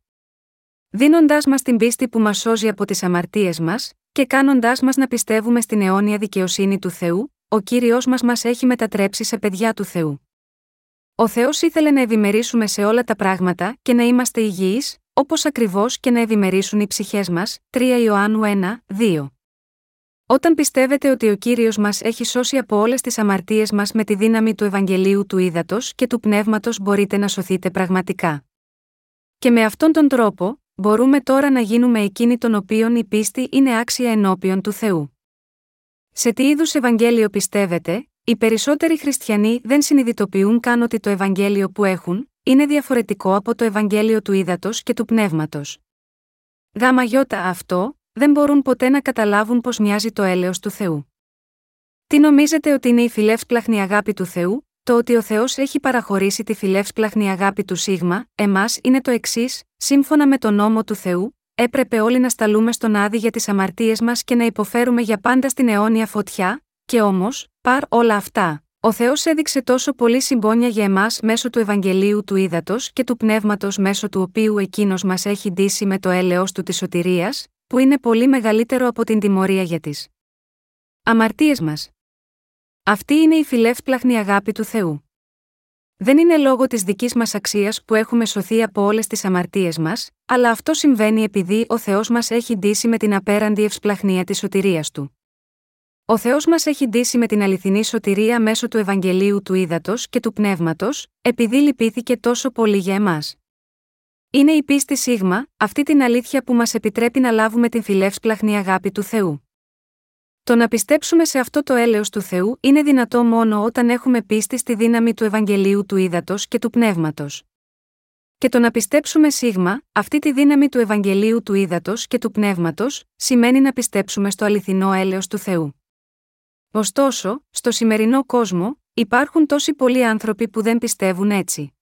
Δίνοντάς μας την πίστη που μας σώζει από τις αμαρτίες μας, και κάνοντάς μας να πιστεύουμε στην αιώνια δικαιοσύνη του Θεού, ο κύριος μας μας έχει μετατρέψει σε παιδιά του Θεού. Ο Θεός ήθελε να ευημερίσουμε σε όλα τα πράγματα και να είμαστε υγιείς, όπως ακριβώς και να ευημερίσουν οι ψυχές μας. 3 Ιωάννου 1, 2. Όταν πιστεύετε ότι ο κύριος μας έχει σώσει από όλες τις αμαρτίες μας με τη δύναμη του Ευαγγελίου του Ήδατος και του Πνεύματος, μπορείτε να σωθείτε πραγματικά. Και με αυτόν τον τρόπο, μπορούμε τώρα να γίνουμε εκείνοι των οποίων η πίστη είναι άξια ενώπιον του Θεού. Σε τι είδους Ευαγγέλιο πιστεύετε, οι περισσότεροι χριστιανοί δεν συνειδητοποιούν καν ότι το Ευαγγέλιο που έχουν είναι διαφορετικό από το Ευαγγέλιο του Ήδατος και του Πνεύματος. Γάμα γιώτα αυτό, δεν μπορούν ποτέ να καταλάβουν πώ μοιάζει το έλεος του Θεού. Τι νομίζετε ότι είναι η φιλεύσπλαχνη αγάπη του Θεού, το ότι ο Θεός έχει παραχωρήσει τη φιλεύσπλαχνη αγάπη του Σίγμα, εμάς είναι το εξής, σύμφωνα με τον νόμο του Θεού, έπρεπε όλοι να σταλούμε στον άδει για τις αμαρτίες μας και να υποφέρουμε για πάντα στην αιώνια φωτιά, και όμως, παρ όλα αυτά, ο Θεός έδειξε τόσο πολύ συμπόνια για εμάς μέσω του Ευαγγελίου του Ήδατος και του Πνεύματος μέσω του οποίου εκείνος μας έχει ντύσει με το έλεος του της σωτηρίας, που είναι πολύ μεγαλύτερο από την τιμωρία για τι αμαρτίες μας. Αυτή είναι η φιλεύσπλαχνη αγάπη του Θεού. Δεν είναι λόγω της δικής μας αξίας που έχουμε σωθεί από όλες τις αμαρτίες μας, αλλά αυτό συμβαίνει επειδή ο Θεός μας έχει ντύσει με την απέραντη ευσπλαχνία της σωτηρίας του. Ο Θεός μας έχει ντύσει με την αληθινή σωτηρία μέσω του Ευαγγελίου του Ήδατος και του Πνεύματος, επειδή λυπήθηκε τόσο πολύ για εμάς. Είναι η πίστη σίγμα, αυτή την αλήθεια που μας επιτρέπει να λάβουμε την φιλεύσπλαχνη αγάπη του Θεού. Το να πιστέψουμε σε αυτό το έλεος του Θεού είναι δυνατό μόνο όταν έχουμε πίστη στη δύναμη του Ευαγγελίου του Ήδατος και του Πνεύματος. Και το να πιστέψουμε σίγμα, αυτή τη δύναμη του Ευαγγελίου του Ήδατος και του Πνεύματος, σημαίνει να πιστέψουμε στο αληθινό έλεος του Θεού. Ωστόσο, στο σημερινό κόσμο, υπάρχουν τόσοι πολλοί άνθρωποι που δεν πιστεύουν έτσι.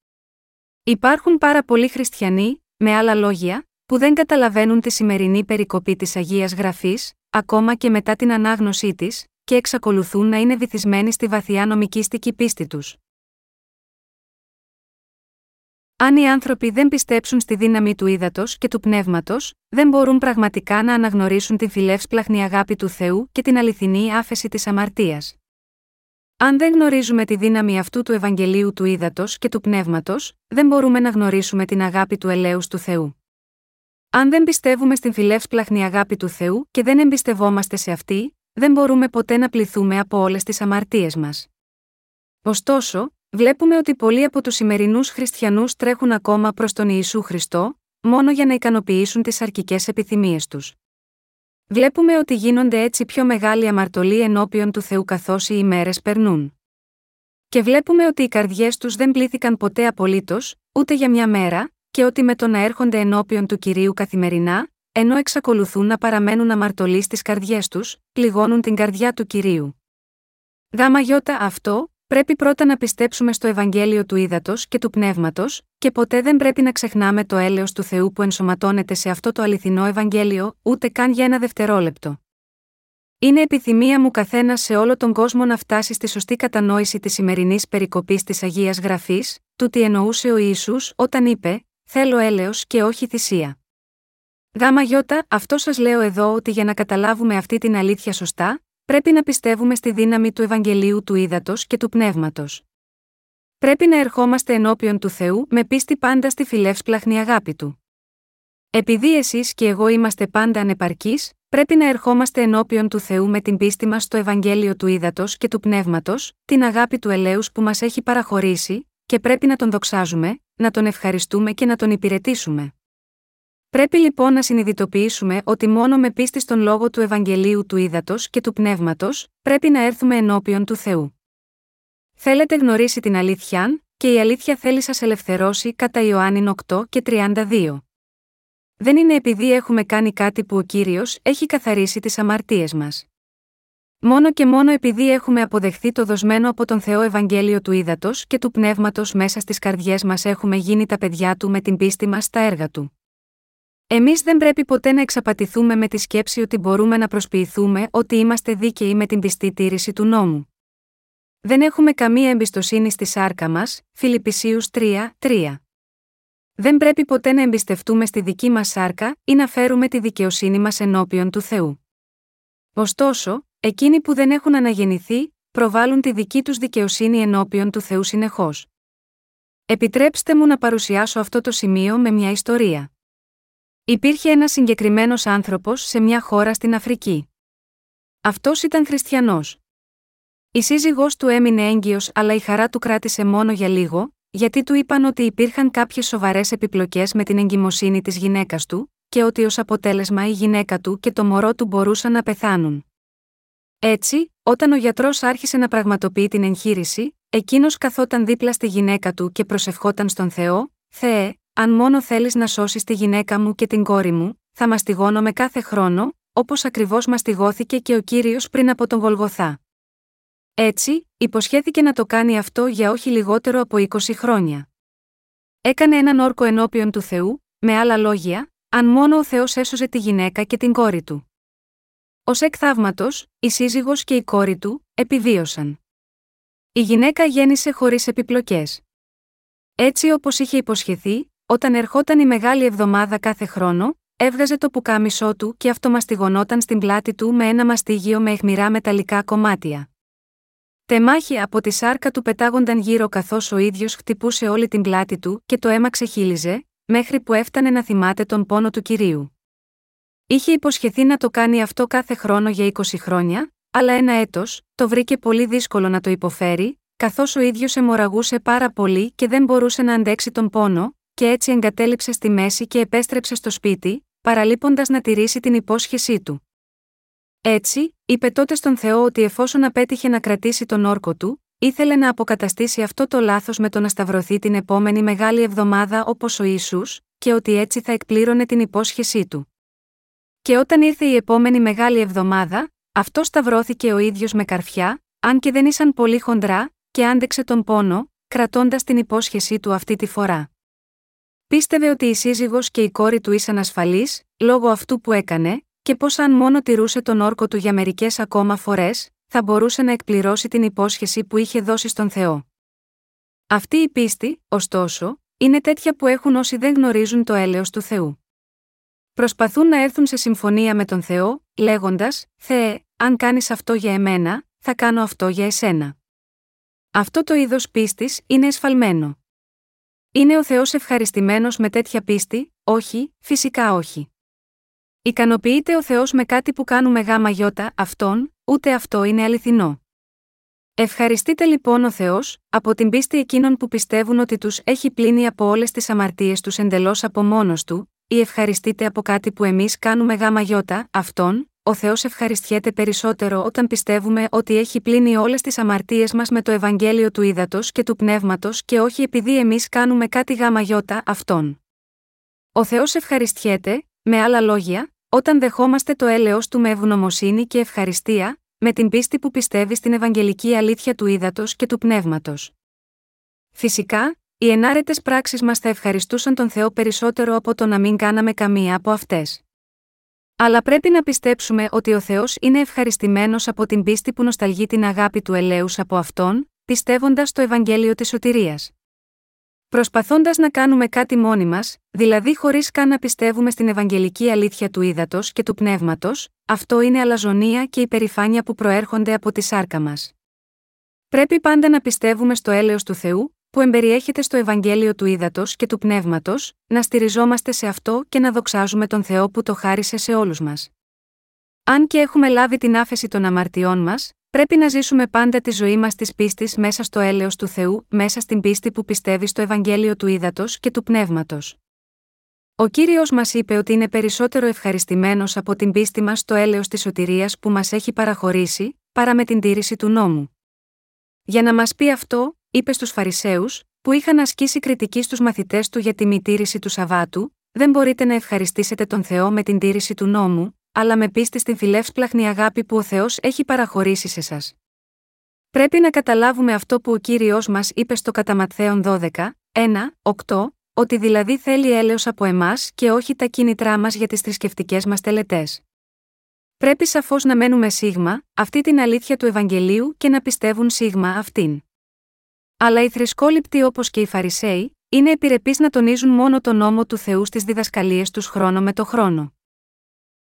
Υπάρχουν πάρα πολλοί χριστιανοί, με άλλα λόγια, που δεν καταλαβαίνουν τη σημερινή περικοπή της Αγίας Γραφής, ακόμα και μετά την ανάγνωσή της, και εξακολουθούν να είναι βυθισμένοι στη βαθιά νομικήστικη πίστη τους. Αν οι άνθρωποι δεν πιστέψουν στη δύναμη του ύδατος και του πνεύματος, δεν μπορούν πραγματικά να αναγνωρίσουν την φιλεύσπλαχνη αγάπη του Θεού και την αληθινή άφεση της αμαρτίας. Αν δεν γνωρίζουμε τη δύναμη αυτού του Ευαγγελίου του ύδατος και του πνεύματος, δεν μπορούμε να γνωρίσουμε την αγάπη του ελέους του Θεού. Αν δεν πιστεύουμε στην φιλεύσπλαχνη αγάπη του Θεού και δεν εμπιστευόμαστε σε αυτή, δεν μπορούμε ποτέ να πληθούμε από όλες τις αμαρτίες μας. Ωστόσο, βλέπουμε ότι πολλοί από τους σημερινούς χριστιανούς τρέχουν ακόμα προς τον Ιησού Χριστό, μόνο για να ικανοποιήσουν τις αρκικέ επιθυμίες τους. Βλέπουμε ότι γίνονται έτσι πιο μεγάλη αμαρτωλοί ενώπιον του Θεού καθώς οι ημέρες περνούν. Και βλέπουμε ότι οι καρδιές τους δεν πλήθηκαν ποτέ απολύτως, ούτε για μια μέρα, και ότι με το να έρχονται ενώπιον του κυρίου καθημερινά, ενώ εξακολουθούν να παραμένουν αμαρτωλοί στις καρδιές τους, πληγώνουν την καρδιά του κυρίου. Γάμα γιώτα αυτό, πρέπει πρώτα να πιστέψουμε στο Ευαγγέλιο του Ήδατος και του Πνεύματος, και ποτέ δεν πρέπει να ξεχνάμε το έλεος του Θεού που ενσωματώνεται σε αυτό το αληθινό Ευαγγέλιο, ούτε καν για ένα δευτερόλεπτο. Είναι επιθυμία μου καθένας σε όλο τον κόσμο να φτάσει στη σωστή κατανόηση της σημερινής περικοπής της Αγίας Γραφής, του τι εννοούσε ο Ισού όταν είπε: Θέλω έλεος και όχι θυσία. Γάμα γιώτα, αυτό σας λέω εδώ ότι για να καταλάβουμε αυτή την αλήθεια σωστά, πρέπει να πιστεύουμε στη δύναμη του Ευαγγελίου του Ήδατος και του Πνεύματος. Πρέπει να ερχόμαστε ενώπιον του Θεού με πίστη πάντα στη φιλεύσπλαχνη αγάπη του. Επειδή εσείς και εγώ είμαστε πάντα ανεπαρκείς, πρέπει να ερχόμαστε ενώπιον του Θεού με την πίστη μας στο Ευαγγέλιο του Ήδατος και του Πνεύματος, την αγάπη του ελέους που μας έχει παραχωρήσει, και πρέπει να τον δοξάζουμε, να τον ευχαριστούμε και να τον υπηρετήσουμε. Πρέπει λοιπόν να συνειδητοποιήσουμε ότι μόνο με πίστη στον λόγο του Ευαγγελίου του Ήδατος και του Πνεύματος, πρέπει να έρθουμε ενώπιον του Θεού. Θέλετε γνωρίσει την αλήθεια, και η αλήθεια θέλει σας ελευθερώσει κατά Ιωάννη 8 και 32. Δεν είναι επειδή έχουμε κάνει κάτι που ο κύριος έχει καθαρίσει τις αμαρτίες μας. Μόνο και μόνο επειδή έχουμε αποδεχθεί το δοσμένο από τον Θεό Ευαγγέλιο του Ήδατος και του Πνεύματος μέσα στις καρδιές μας έχουμε γίνει τα παιδιά του με την πίστη μας στα έργα του. Εμείς δεν πρέπει ποτέ να εξαπατηθούμε με τη σκέψη ότι μπορούμε να προσποιηθούμε ότι είμαστε δίκαιοι με την πιστή τήρηση του νόμου. Δεν έχουμε καμία εμπιστοσύνη στη σάρκα μας, Φιλιππισίους 3, 3. Δεν πρέπει ποτέ να εμπιστευτούμε στη δική μας σάρκα ή να φέρουμε τη δικαιοσύνη μας ενώπιον του Θεού. Ωστόσο, εκείνοι που δεν έχουν αναγεννηθεί, προβάλλουν τη δική τους δικαιοσύνη ενώπιον του Θεού συνεχώς. Επιτρέψτε μου να παρουσιάσω αυτό το σημείο με μια ιστορία. Υπήρχε ένας συγκεκριμένος άνθρωπος σε μια χώρα στην Αφρική. Αυτός ήταν χριστιανός. Η σύζυγός του έμεινε έγκυος, αλλά η χαρά του κράτησε μόνο για λίγο, γιατί του είπαν ότι υπήρχαν κάποιες σοβαρές επιπλοκές με την εγκυμοσύνη της γυναίκας του, και ότι ως αποτέλεσμα η γυναίκα του και το μωρό του μπορούσαν να πεθάνουν. Έτσι, όταν ο γιατρός άρχισε να πραγματοποιεί την εγχείρηση, εκείνος καθόταν δίπλα στη γυναίκα του και προσευχόταν στον Θεό: Θεέ, αν μόνο θέλεις να σώσεις τη γυναίκα μου και την κόρη μου, θα μαστιγώνω κάθε χρόνο, όπως ακριβώς μαστιγώθηκε και ο κύριος πριν από τον Γολγοθά. Έτσι, υποσχέθηκε να το κάνει αυτό για όχι λιγότερο από 20 χρόνια. Έκανε έναν όρκο ενώπιον του Θεού, με άλλα λόγια, αν μόνο ο Θεός έσωζε τη γυναίκα και την κόρη του. Ω εκ θαύματος, η σύζυγος και η κόρη του επιβίωσαν. Η γυναίκα γέννησε χωρίς επιπλοκές. Έτσι όπως είχε υποσχεθεί, όταν ερχόταν η μεγάλη εβδομάδα κάθε χρόνο, έβγαζε το πουκάμισό του και αυτομαστιγωνόταν στην πλάτη του με ένα μαστίγιο με αιχμηρά μεταλλικά κομμάτια. Τεμάχια από τη σάρκα του πετάγονταν γύρω καθώς ο ίδιος χτυπούσε όλη την πλάτη του και το αίμα ξεχύλιζε, μέχρι που έφτανε να θυμάται τον πόνο του κυρίου. Είχε υποσχεθεί να το κάνει αυτό κάθε χρόνο για 20 χρόνια, αλλά ένα έτος, το βρήκε πολύ δύσκολο να το υποφέρει, καθώς ο ίδιος αιμορραγούσε πάρα πολύ και δεν μπορούσε να αντέξει τον πόνο, και έτσι εγκατέλειψε στη μέση και επέστρεψε στο σπίτι, παραλείποντας να τηρήσει την υπόσχεσή του. Έτσι, είπε τότε στον Θεό ότι εφόσον απέτυχε να κρατήσει τον όρκο του, ήθελε να αποκαταστήσει αυτό το λάθος με το να σταυρωθεί την επόμενη μεγάλη εβδομάδα όπως ο Ισού, και ότι έτσι θα εκπλήρωνε την υπόσχεσή του. Και όταν ήρθε η επόμενη μεγάλη εβδομάδα, αυτό σταυρώθηκε ο ίδιος με καρφιά, αν και δεν ήσαν πολύ χοντρά, και άντεξε τον πόνο, κρατώντας την υπόσχεσή του αυτή τη φορά. Πίστευε ότι η σύζυγος και η κόρη του ήσαν ασφαλείς, λόγω αυτού που έκανε, και πως αν μόνο τηρούσε τον όρκο του για μερικές ακόμα φορές, θα μπορούσε να εκπληρώσει την υπόσχεση που είχε δώσει στον Θεό. Αυτή η πίστη, ωστόσο, είναι τέτοια που έχουν όσοι δεν γνωρίζουν το έλεος του Θεού. Προσπαθούν να έρθουν σε συμφωνία με τον Θεό, λέγοντας: Θεέ, αν κάνεις αυτό για εμένα, θα κάνω αυτό για εσένα. Αυτό το είδος πίστης είναι εσφαλμένο. Είναι ο Θεός ευχαριστημένος με τέτοια πίστη, όχι, φυσικά όχι. Ικανοποιείται ο Θεός με κάτι που κάνουμε γάμα γιώτα αυτόν, ούτε αυτό είναι αληθινό. Ευχαριστείτε λοιπόν ο Θεός, από την πίστη εκείνων που πιστεύουν ότι τους έχει πλύνει από όλες τις αμαρτίες τους εντελώς από μόνος του, ή ευχαριστείτε από κάτι που εμείς κάνουμε γάμα γιώτα αυτόν, ο Θεός ευχαριστιέται περισσότερο όταν πιστεύουμε ότι έχει πλύνει όλες τις αμαρτίες μας με το Ευαγγέλιο του Ήδατος και του Πνεύματος και όχι επειδή εμείς κάνουμε κάτι γάμα γιώτα αυτόν. Ο Θεός ευχαριστιέται, με άλλα λόγια, όταν δεχόμαστε το έλεος του με ευγνωμοσύνη και ευχαριστία, με την πίστη που πιστεύει στην Ευαγγελική αλήθεια του Ήδατος και του Πνεύματος. Φυσικά, οι ενάρετες πράξεις μας θα ευχαριστούσαν τον Θεό περισσότερο από το να μην κάναμε καμία από αυτές. Αλλά πρέπει να πιστέψουμε ότι ο Θεός είναι ευχαριστημένος από την πίστη που νοσταλγεί την αγάπη του ελέους από αυτόν, πιστεύοντας το Ευαγγέλιο της Σωτηρίας. Προσπαθώντας να κάνουμε κάτι μόνοι μας, δηλαδή χωρίς καν να πιστεύουμε στην Ευαγγελική αλήθεια του ύδατος και του πνεύματος, αυτό είναι αλαζονία και υπερηφάνεια που προέρχονται από τη σάρκα μας. Πρέπει πάντα να πιστεύουμε στο έλεος του Θεού, που εμπεριέχεται στο Ευαγγέλιο του Ήδατος και του Πνεύματος, να στηριζόμαστε σε αυτό και να δοξάζουμε τον Θεό που το χάρισε σε όλους μας. Αν και έχουμε λάβει την άφεση των αμαρτιών μας, πρέπει να ζήσουμε πάντα τη ζωή μας της πίστης μέσα στο έλεος του Θεού, μέσα στην πίστη που πιστεύει στο Ευαγγέλιο του Ήδατος και του Πνεύματος. Ο κύριος μας είπε ότι είναι περισσότερο ευχαριστημένος από την πίστη μας στο έλεος της σωτηρίας που μας έχει παραχωρήσει, παρά με την τήρηση του νόμου. Για να μας πει αυτό, είπε στους Φαρισαίους, που είχαν ασκήσει κριτική στους μαθητές του για τη μη τήρηση του Σαββάτου, δεν μπορείτε να ευχαριστήσετε τον Θεό με την τήρηση του νόμου, αλλά με πίστη στην φιλεύσπλαχνη αγάπη που ο Θεός έχει παραχωρήσει σε σας. Πρέπει να καταλάβουμε αυτό που ο κύριος μας είπε στο κατά 12, 1, 8, ότι δηλαδή θέλει έλεος από εμάς και όχι τα κίνητρά μας για τις θρησκευτικές μας τελετές. Πρέπει σαφώς να μένουμε σίγμα, αυτή την αλήθεια του Ευαγγελίου και να πιστεύουν σίγμα αυτήν. Αλλά οι θρησκόληπτοι όπως και οι Φαρισαίοι, είναι επιρρεπείς να τονίζουν μόνο τον νόμο του Θεού στις διδασκαλίες τους χρόνο με το χρόνο.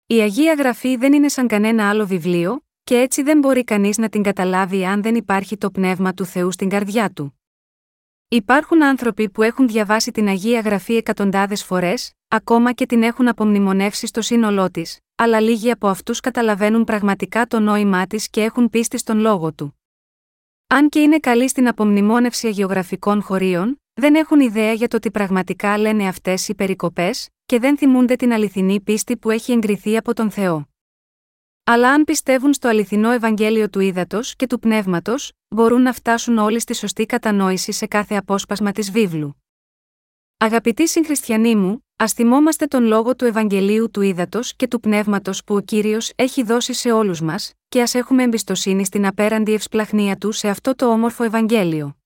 Η Αγία Γραφή δεν είναι σαν κανένα άλλο βιβλίο, και έτσι δεν μπορεί κανείς να την καταλάβει αν δεν υπάρχει το πνεύμα του Θεού στην καρδιά του. Υπάρχουν άνθρωποι που έχουν διαβάσει την Αγία Γραφή εκατοντάδες φορές, ακόμα και την έχουν απομνημονεύσει στο σύνολό της, αλλά λίγοι από αυτούς καταλαβαίνουν πραγματικά το νόημά της και έχουν πίστη στον λόγο του. Αν και είναι καλοί στην απομνημόνευση αγιογραφικών χωρίων, δεν έχουν ιδέα για το τι πραγματικά λένε αυτές οι περικοπές, και δεν θυμούνται την αληθινή πίστη που έχει εγκριθεί από τον Θεό. Αλλά αν πιστεύουν στο αληθινό Ευαγγέλιο του ύδατο και του πνεύματος, μπορούν να φτάσουν όλοι στη σωστή κατανόηση σε κάθε απόσπασμα της βίβλου. Αγαπητοί συγχριστιανοί μου, ας θυμόμαστε τον λόγο του Ευαγγελίου του ύδατο και του πνεύματος που ο κύριος έχει δώσει σε όλους μας, και ας έχουμε εμπιστοσύνη στην απέραντη ευσπλαχνία του σε αυτό το όμορφο Ευαγγέλιο.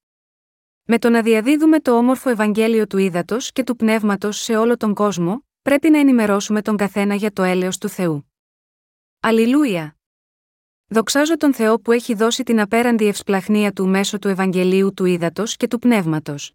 Με το να διαδίδουμε το όμορφο Ευαγγέλιο του ύδατο και του πνεύματος σε όλο τον κόσμο, πρέπει να ενημερώσουμε τον καθένα για το έλεος του Θεού. Αλληλούια! Δοξάζω τον Θεό που έχει δώσει την απέραντη ευσπλαχνία του μέσω του Ευαγγελίου του ύδατο και του πνεύματος.